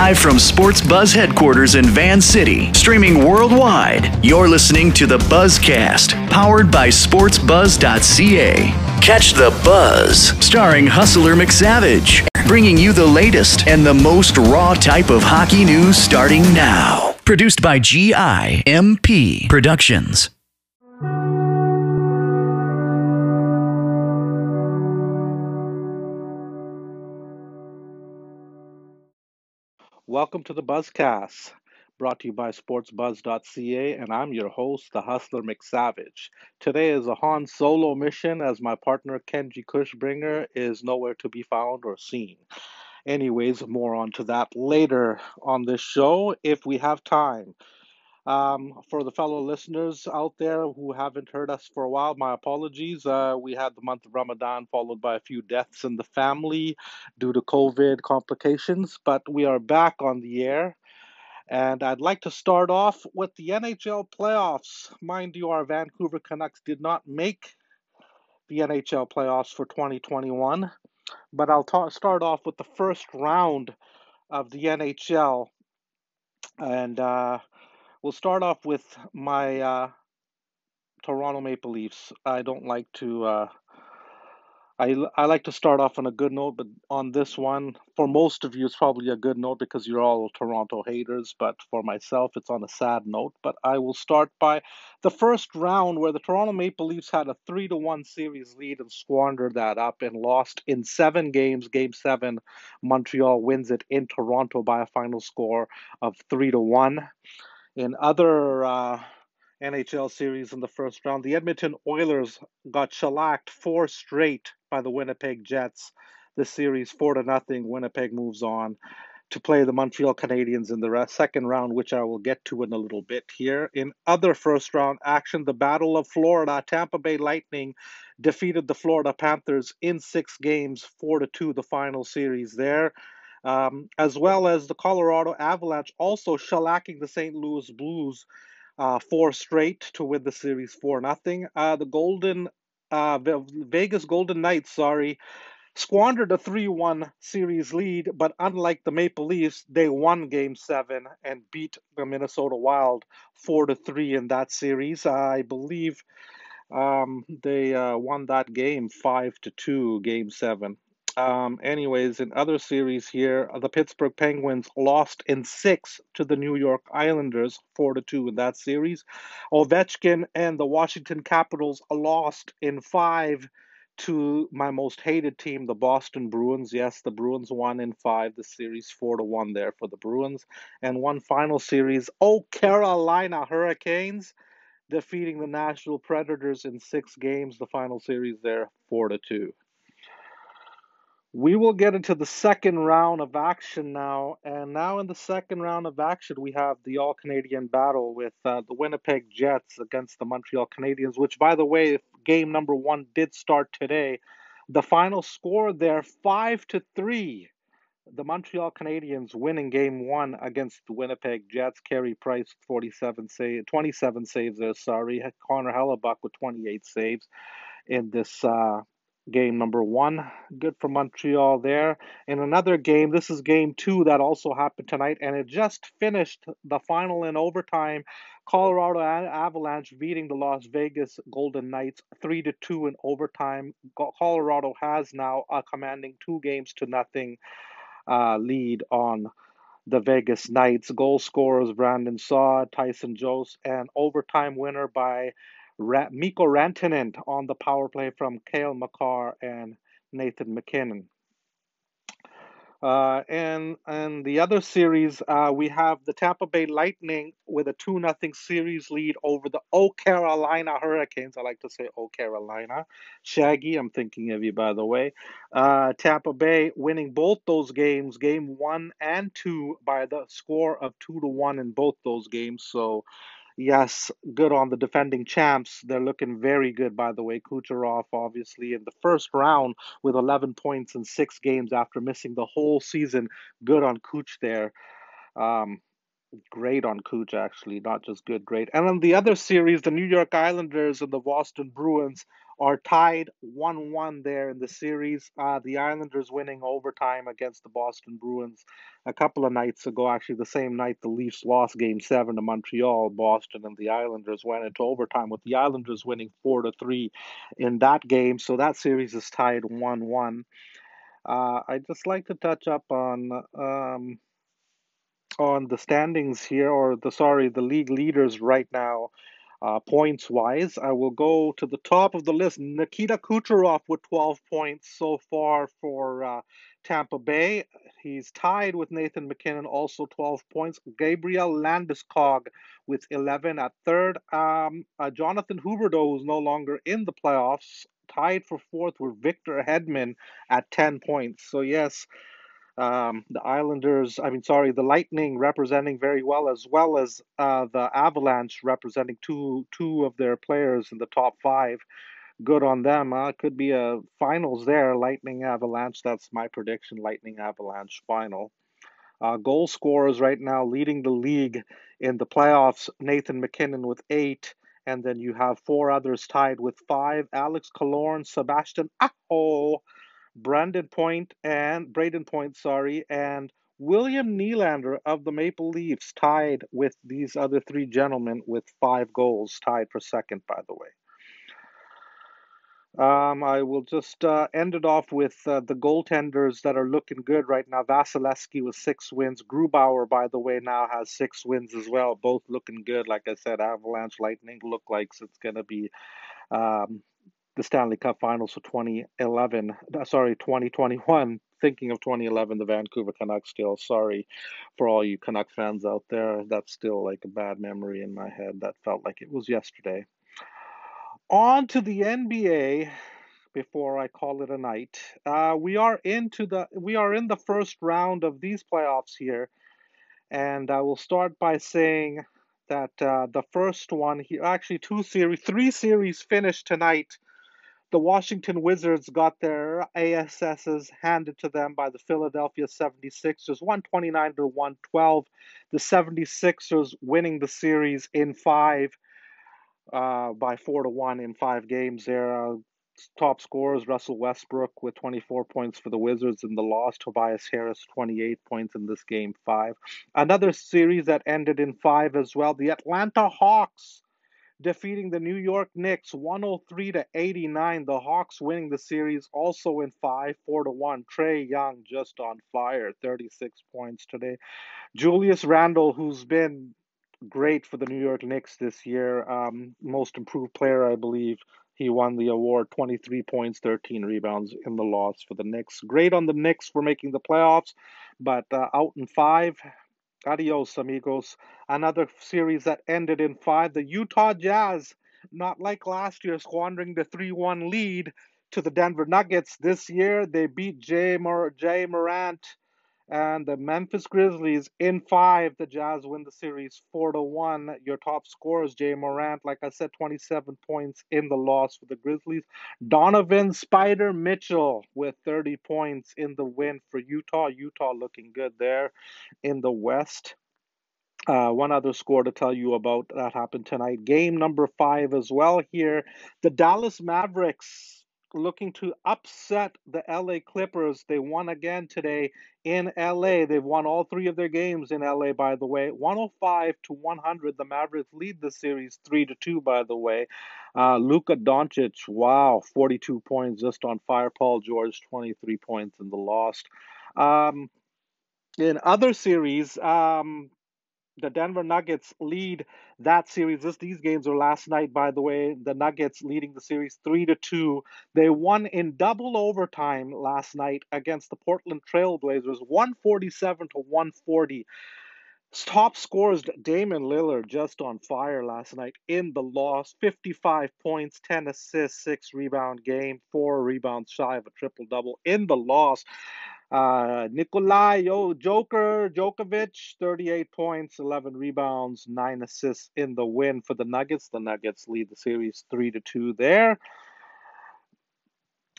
Live from Sports Buzz headquarters in Van City, streaming worldwide, you're listening to the Buzzcast, powered by SportsBuzz.ca. Catch the Buzz, starring Hustler McSavage, bringing you the latest and the most raw type of hockey news starting now. Produced by GIMP Productions. Welcome to the Buzzcast, brought to you by SportsBuzz.ca, and I'm your host, the Hustler McSavage. Today is a Han Solo mission as my partner Kenji Cushbringer is nowhere to be found or seen. Anyways, more on to that later on this show if we have time. Um, for the fellow listeners out there who haven't heard us for a while, my apologies. Uh, we had the month of Ramadan followed by a few deaths in the family due to COVID complications, but we are back on the air. And I'd like to start off with the NHL playoffs. Mind you, our Vancouver Canucks did not make the NHL playoffs for 2021, but I'll ta- start off with the first round of the NHL. And uh, We'll start off with my uh, Toronto Maple Leafs. I don't like to. Uh, I, I like to start off on a good note, but on this one, for most of you, it's probably a good note because you're all Toronto haters. But for myself, it's on a sad note. But I will start by the first round where the Toronto Maple Leafs had a three to one series lead and squandered that up and lost in seven games. Game seven, Montreal wins it in Toronto by a final score of three to one. In other uh, NHL series in the first round, the Edmonton Oilers got shellacked four straight by the Winnipeg Jets. This series four to nothing. Winnipeg moves on to play the Montreal Canadiens in the second round, which I will get to in a little bit here. In other first round action, the Battle of Florida, Tampa Bay Lightning defeated the Florida Panthers in six games, four to two, the final series there um, as well as the Colorado Avalanche also shellacking the St. Louis Blues uh, four straight to win the series four nothing. Uh, the Golden uh, Vegas Golden Knights, sorry, squandered a 3-1 series lead, but unlike the Maple Leafs, they won Game Seven and beat the Minnesota Wild four to three in that series. I believe um, they uh, won that game five to two, Game Seven. Um, anyways, in other series here, the Pittsburgh Penguins lost in six to the New York Islanders, four to two in that series. Ovechkin and the Washington Capitals lost in five to my most hated team, the Boston Bruins. Yes, the Bruins won in five. The series four to one there for the Bruins, and one final series. Oh, Carolina Hurricanes defeating the Nashville Predators in six games. The final series there four to two. We will get into the second round of action now. And now, in the second round of action, we have the All Canadian battle with uh, the Winnipeg Jets against the Montreal Canadiens, which, by the way, game number one did start today. The final score there, 5 to 3. The Montreal Canadiens winning game one against the Winnipeg Jets. Carey Price, 47 save, 27 saves there, sorry. Connor Hellebuyck with 28 saves in this uh, game number one. Good for Montreal there. In another game, this is game two that also happened tonight, and it just finished the final in overtime. Colorado Avalanche beating the Las Vegas Golden Knights three to two in overtime. Colorado has now a commanding two games to nothing uh, lead on the Vegas Knights. Goal scorers Brandon Saad, Tyson Jost, and overtime winner by Mikko Rantanen on the power play from Cale Makar and Nathan MacKinnon. Uh, and and the other series, uh, we have the Tampa Bay Lightning with a two nothing series lead over the O Carolina Hurricanes. I like to say O Carolina. Shaggy, I'm thinking of you by the way. Uh, Tampa Bay winning both those games, game one and two, by the score of two to one in both those games. So Yes, good on the defending champs. They're looking very good, by the way. Kucherov, obviously, in the first round with 11 points in six games after missing the whole season. Good on Kuch there. Um, great on Kuch, actually, not just good, great. And then the other series, the New York Islanders and the Boston Bruins, are tied 1 1 there in the series. Uh, the Islanders winning overtime against the Boston Bruins a couple of nights ago. Actually, the same night the Leafs lost game seven to Montreal, Boston and the Islanders went into overtime with the Islanders winning 4 to 3 in that game. So that series is tied 1 1. Uh, I'd just like to touch up on. Um, on the standings here, or the sorry, the league leaders right now uh, points wise. I will go to the top of the list. Nikita Kucherov with 12 points so far for uh, Tampa Bay. He's tied with Nathan MacKinnon, also 12 points. Gabriel Landeskog with 11 at third. Um, uh, Jonathan Huberdeau, who's no longer in the playoffs, tied for fourth with Victor Hedman at 10 points. So, yes, um, the Islanders, I mean, sorry, the Lightning representing very well, as well as uh, the Avalanche representing two two of their players in the top five. Good on them. Uh, could be a finals there. Lightning Avalanche. That's my prediction. Lightning Avalanche final. Uh, goal scorers right now leading the league in the playoffs. Nathan MacKinnon with eight, and then you have four others tied with five. Alex Killorn, Sebastian Aho, Brandon Point and Brayden Point, sorry, and William Nylander of the Maple Leafs tied with these other three gentlemen with five goals, tied for second, by the way. Um, I will just uh, end it off with uh, the goaltenders that are looking good right now. Vasilevskiy with six wins. Grubauer, by the way, now has six wins as well. Both looking good. Like I said, Avalanche Lightning look like it's going to be um, the Stanley Cup Finals for 2011. Uh, sorry, 2021. Thinking of 2011, the Vancouver Canucks. Still sorry for all you Canuck fans out there. That's still like a bad memory in my head. That felt like it was yesterday. On to the NBA. Before I call it a night, uh, we are into the we are in the first round of these playoffs here, and I will start by saying that uh, the first one here, actually two series, three series finished tonight the Washington Wizards got their ASSs handed to them by the Philadelphia 76ers, 129 to 112. The 76ers winning the series in five uh, by four to one in five games. Their uh, top scorers Russell Westbrook with 24 points for the Wizards in the loss. Tobias Harris 28 points in this game five. Another series that ended in five as well. The Atlanta Hawks defeating the New York Knicks 103 to 89. The Hawks winning the series also in 5 4 to 1. Trae Young just on fire, 36 points today. Julius Randle, who's been great for the New York Knicks this year, um, most improved player, I believe. He won the award 23 points, 13 rebounds in the loss for the Knicks. Great on the Knicks for making the playoffs, but uh, out in five. Adios, amigos. Another series that ended in five. The Utah Jazz, not like last year, squandering the 3 1 lead to the Denver Nuggets. This year, they beat Jay, Mor- Jay Morant and the Memphis Grizzlies in five. The Jazz win the series four to one. Your top scorers, Jay Morant, like I said, 27 points in the loss for the Grizzlies. Donovan Spider Mitchell with 30 points in the win for Utah. Utah looking good there in the West. Uh, one other score to tell you about that happened tonight. Game number five as well here. The Dallas Mavericks looking to upset the LA Clippers. They won again today in LA. They've won all three of their games in LA, by the way. 105 to 100. The Mavericks lead the series 3 to 2, by the way. Uh, Luka Doncic, wow, 42 points just on fire. Paul George, 23 points in the lost. Um, in other series, um, the Denver Nuggets lead that series. These games were last night, by the way. The Nuggets leading the series three to two. They won in double overtime last night against the Portland Trailblazers, one forty seven to one forty. Top scores Damian Lillard just on fire last night in the loss. 55 points, 10 assists, 6 rebound game, 4 rebounds shy of a triple double in the loss. Uh, Nikolai Yo Joker Djokovic, 38 points, 11 rebounds, 9 assists in the win for the Nuggets. The Nuggets lead the series 3 to 2 there.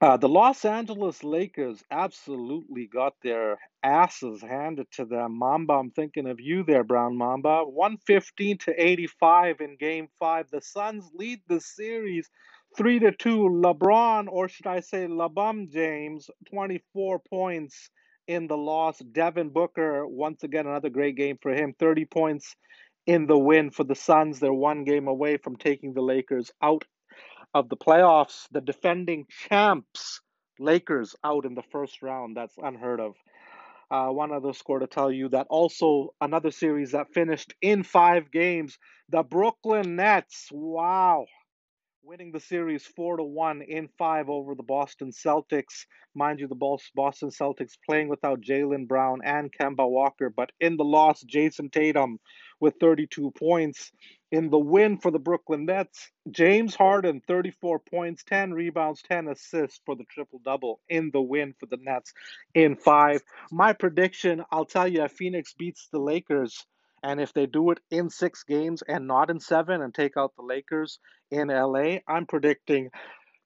Uh, the Los Angeles Lakers absolutely got their asses handed to them. Mamba, I'm thinking of you there, Brown Mamba. 115 to 85 in game five. The Suns lead the series Three to two, LeBron, or should I say LeBum James, 24 points in the loss. Devin Booker, once again, another great game for him, 30 points in the win for the Suns. They're one game away from taking the Lakers out of the playoffs. The defending champs, Lakers, out in the first round. That's unheard of. Uh, one other score to tell you that also another series that finished in five games. The Brooklyn Nets. Wow winning the series four to one in five over the Boston Celtics. Mind you, the Boston Celtics playing without Jaylen Brown and Kemba Walker, but in the loss, Jayson Tatum with 32 points. In the win for the Brooklyn Nets, James Harden 34 points, 10 rebounds, 10 assists for the triple double in the win for the Nets in five. My prediction, I'll tell you, Phoenix beats the Lakers and if they do it in six games and not in seven and take out the Lakers in LA, I'm predicting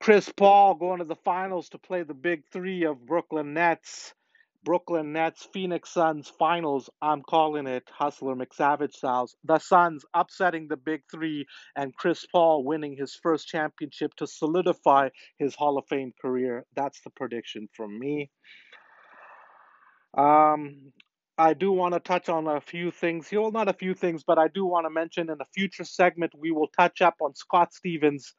Chris Paul going to the finals to play the big three of Brooklyn Nets. Brooklyn Nets, Phoenix Suns finals. I'm calling it Hustler McSavage styles. The Suns upsetting the big three and Chris Paul winning his first championship to solidify his Hall of Fame career. That's the prediction from me. Um, I do want to touch on a few things here. Well, not a few things, but I do want to mention in a future segment, we will touch up on Scott Stevens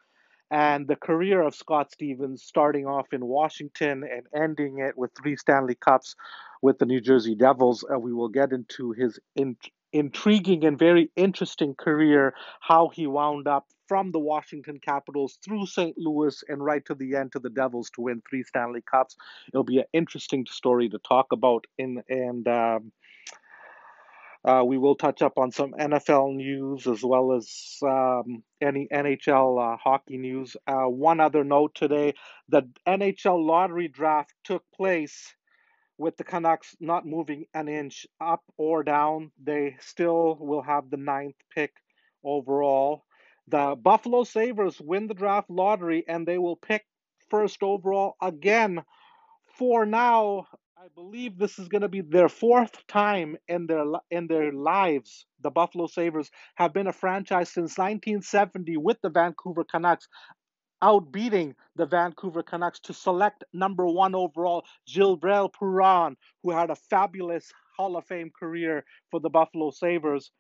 and the career of Scott Stevens, starting off in Washington and ending it with three Stanley Cups with the New Jersey Devils. Uh, we will get into his in- intriguing and very interesting career, how he wound up from the Washington Capitals through St. Louis and right to the end to the Devils to win three Stanley Cups. It'll be an interesting story to talk about. In and um, uh, we will touch up on some NFL news as well as um, any NHL uh, hockey news. Uh, one other note today: the NHL lottery draft took place with the Canucks not moving an inch up or down. They still will have the ninth pick overall. The Buffalo Sabres win the draft lottery and they will pick first overall again for now. I believe this is going to be their fourth time in their in their lives. The Buffalo Sabres have been a franchise since 1970 with the Vancouver Canucks, outbeating the Vancouver Canucks to select number one overall Gilbert Perreault, who had a fabulous Hall of Fame career for the Buffalo Sabres.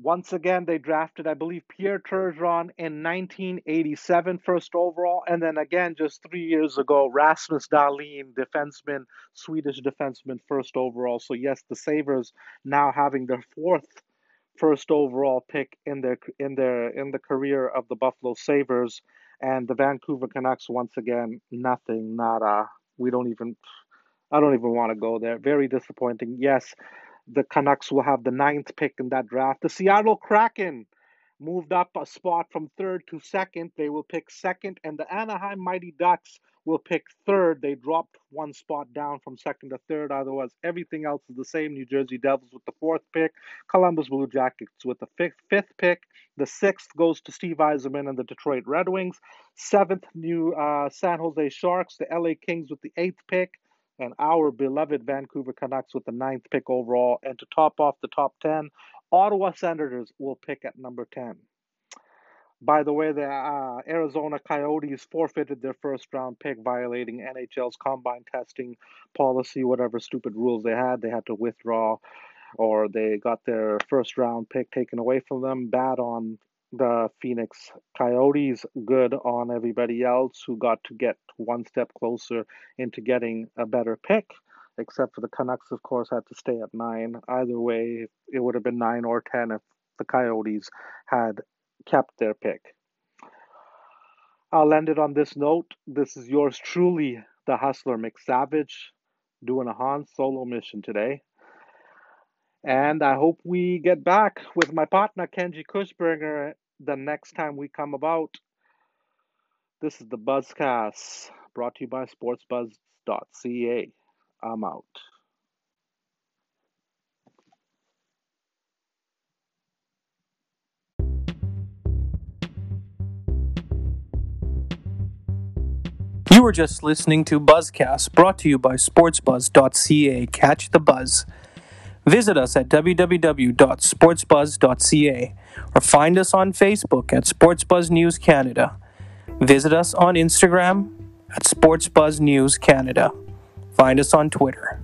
Once again, they drafted, I believe, Pierre Turgeon in 1987, first overall, and then again just three years ago, Rasmus Dahlin, defenseman, Swedish defenseman, first overall. So yes, the Sabres now having their fourth first overall pick in their in their in the career of the Buffalo Sabres, and the Vancouver Canucks once again nothing, nada. We don't even. I don't even want to go there. Very disappointing. Yes, the Canucks will have the ninth pick in that draft. The Seattle Kraken moved up a spot from third to second. They will pick second, and the Anaheim Mighty Ducks will pick third. They dropped one spot down from second to third. Otherwise, everything else is the same. New Jersey Devils with the fourth pick, Columbus Blue Jackets with the fifth, fifth pick. The sixth goes to Steve Yzerman and the Detroit Red Wings. Seventh, New uh, San Jose Sharks. The LA Kings with the eighth pick and our beloved Vancouver Canucks with the ninth pick overall. And to top off the top 10, Ottawa Senators will pick at number 10. By the way, the uh, Arizona Coyotes forfeited their first round pick, violating NHL's combine testing policy, whatever stupid rules they had. They had to withdraw or they got their first round pick taken away from them. Bad on the Phoenix Coyotes, good on everybody else who got to get one step closer into getting a better pick. Except for the Canucks, of course, had to stay at nine. Either way, it would have been nine or ten if the Coyotes had kept their pick. I'll end it on this note. This is yours truly, the Hustler McSavage, doing a Han Solo mission today. And I hope we get back with my partner, Kenji Kushbringer, the next time we come about. This is the Buzzcast, brought to you by sportsbuzz.ca. I'm out. You were just listening to Buzzcast, brought to you by sportsbuzz.ca. Catch the buzz. Visit us at www.sportsbuzz.ca or find us on Facebook at Sportsbuzz News Canada. Visit us on Instagram at Sports Buzz News Canada. Find us on Twitter.